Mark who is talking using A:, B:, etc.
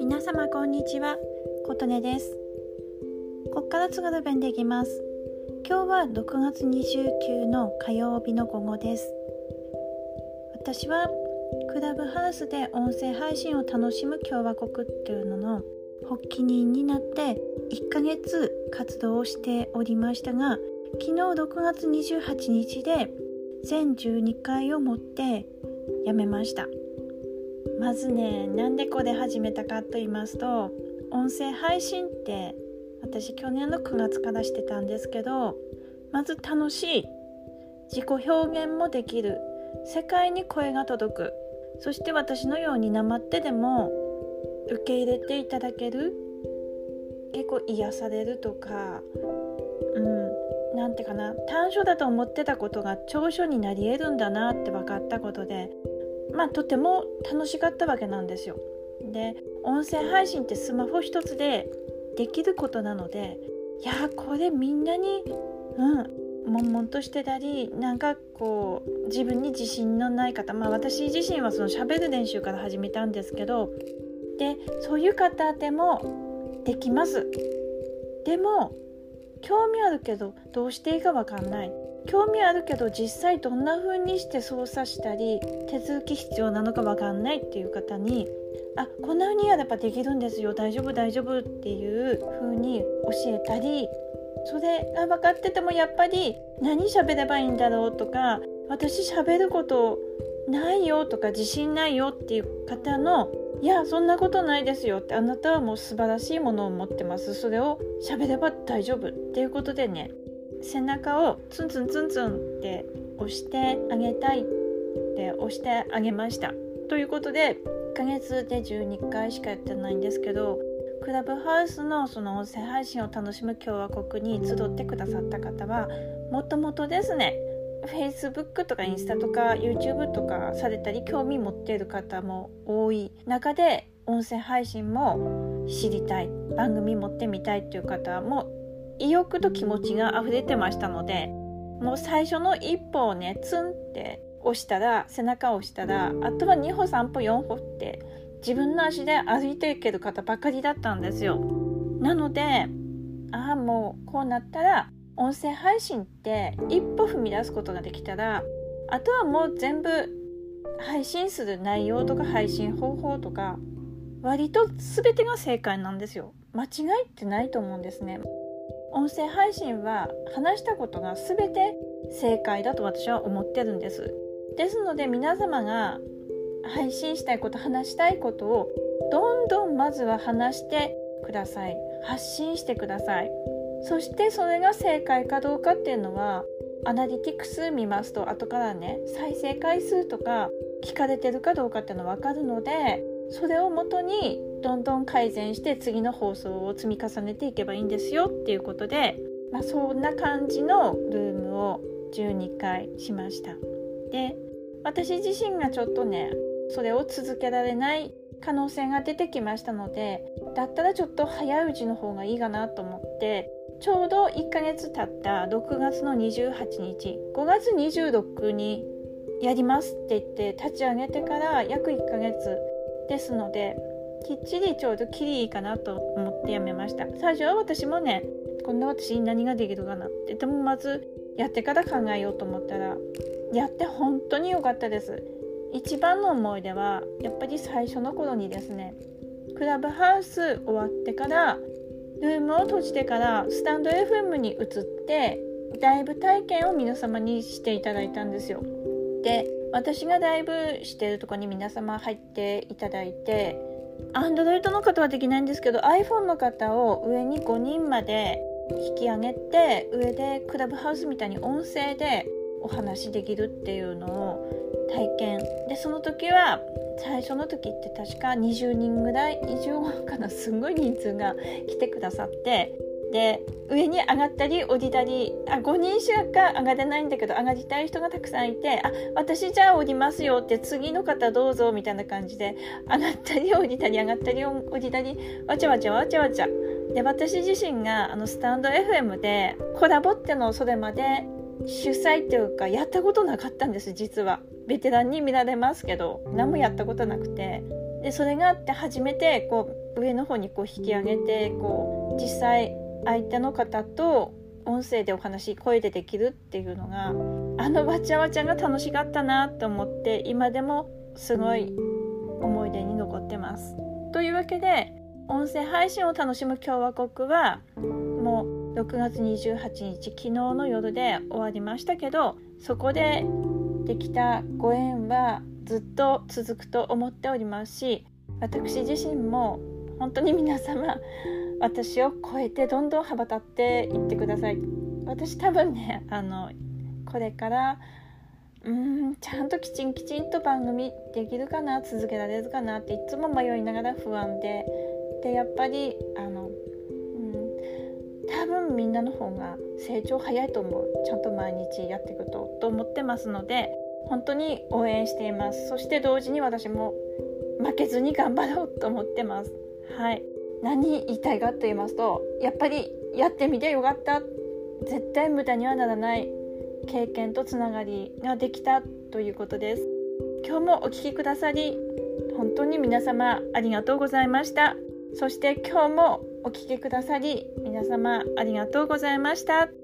A: 皆様こんにちは。琴音です。こっから津軽弁でいきます。今日は6月29の火曜日の午後です。私はクラブハウスで音声配信を楽しむ共和国っていうのの発起人になって1ヶ月活動をしておりましたが昨日6月28日で全12回をもってやめました。まずねなんでこれ始めたかと言いますと音声配信って私去年の9月からしてたんですけどまず楽しい。自己表現もできる。世界に声が届く。そして私のようになまってでも受け入れていただける。結構癒されるとかうんなんてかな。短所だと思ってたことが長所になり得るんだなって分かったことでまあとても楽しかったわけなんですよ。で音声配信ってスマホ一つでできることなのでいやこれみんなにうん悶々としてたりなんかこう自分に自信のない方まあ私自身はその喋る練習から始めたんですけどでそういう方でもできますでも興味あるけどどうしていいか分かんない興味あるけど実際どんな風にして操作したり手続き必要なのか分かんないっていう方にあこんな風にやればできるんですよ大丈夫大丈夫っていう風に教えたりそれが分かっててもやっぱり何喋ればいいんだろうとか私喋ることないよとか自信ないよっていう方のいやそんなことないですよってあなたはもう素晴らしいものを持ってます。それを喋れば大丈夫っていうことでね背中をツンツンツンツンって押してあげたいって押してあげました。ということで1ヶ月で12回しかやってないんですけどクラブハウスのその音声配信を楽しむ共和国に集ってくださった方はもともとですね Facebook とかインスタとか YouTube とかされたり興味持っている方も多い中で音声配信も知りたい。番組持ってみたいっていう方も意欲と気持ちが溢れてましたのでもう最初の一歩をねツンって押したら背中を押したらあとは2歩3歩4歩って自分の足で歩いていける方ばかりだったんですよ。なのでああもうこうなったら音声配信って一歩踏み出すことができたらあとはもう全部配信する内容とか配信方法とか割と全てが正解なんですよ。間違いってないと思うんですね。音声配信は話したことが全て正解だと私は思ってるんです。ですので皆様が配信したいこと話したいことをどんどんまずは話してください。発信してください。そしてそれが正解かどうかっていうのはアナリティクス見ますと後からね再生回数とか聞かれてるかどうかっていうの分かるのでそれをもとにどんどん改善して次の放送を積み重ねていけばいいんですよっていうことで、まあ、そんな感じのルームを12回しました。で私自身がちょっとねそれを続けられない可能性が出てきましたのでだったらちょっと早いうちの方がいいかなと思ってちょうど1ヶ月経った6月の28日5月26にやりますって言って立ち上げてから約1ヶ月ですのできっちりちょうどきりいいかなと思ってやめました最初は私もねこんな私に何ができるかなってでもまずやってから考えようと思ったらやって本当に良かったです一番の思い出はやっぱり最初の頃にですねクラブハウス終わってからルームを閉じてからスタンド FM に移ってライブ体験を皆様にしていただいたんですよ。で私がライブしてるとこに皆様入っていただいて Android の方はできないんですけど iPhone の方を上に5人まで引き上げて上でクラブハウスみたいに音声でお話しできるっていうのを体験。でその時は最初の時って確か20人ぐらい以上かなすごい人数が来てくださってで上に上がったり降りたりあ5人しか上がれないんだけど上がりたい人がたくさんいてあ私じゃあ降りますよって次の方どうぞみたいな感じで上がったり降りたり上がったり降りたりわちゃわちゃわちゃわちゃで私自身があのスタンド FM でコラボってのをそれまで主催っていうかやったことなかったんです実は。ベテランに見られますけど何もやったことなくてでそれがあって初めてこう上の方にこう引き上げてこう実際相手の方と音声でお話声でできるっていうのがあのわちゃわちゃが楽しかったなと思って今でもすごい思い出に残ってます。というわけで音声配信を楽しむ共和国はもう6月28日昨日の夜で終わりましたけどそこでできたご縁はずっと続くと思っておりますし私自身も本当に皆様私を超えてどんどん羽ばたっていってください。私多分ねあのこれからうんちゃんときちんきちんと番組できるかな続けられるかなっていつも迷いながら不安で。でやっぱりあの、うん、多分みんなの方が成長早いと思う。ちゃんと毎日やっていくとと思ってますので本当に応援しています。そして同時に私も負けずに頑張ろうと思ってます。はい。何言いたいかと言いますとやっぱりやってみてよかった。絶対無駄にはならない経験とつながりができたということです。今日もお聴きくださり本当に皆様ありがとうございました。そして今日もお聴きくださり皆様ありがとうございました。